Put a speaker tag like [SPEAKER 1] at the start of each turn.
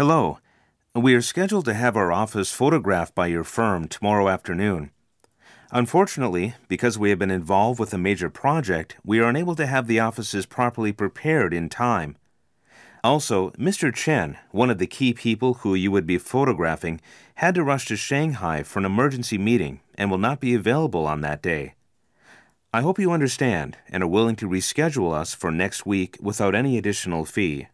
[SPEAKER 1] Hello. We are scheduled to have our office photographed by your firm tomorrow afternoon. Unfortunately, because we have been involved with a major project, we are unable to have the offices properly prepared in time. Also, Mr. Chen, one of the key people who you would be photographing, had to rush to Shanghai for an emergency meeting and will not be available on that day. I hope you understand and are willing to reschedule us for next week without any additional fee.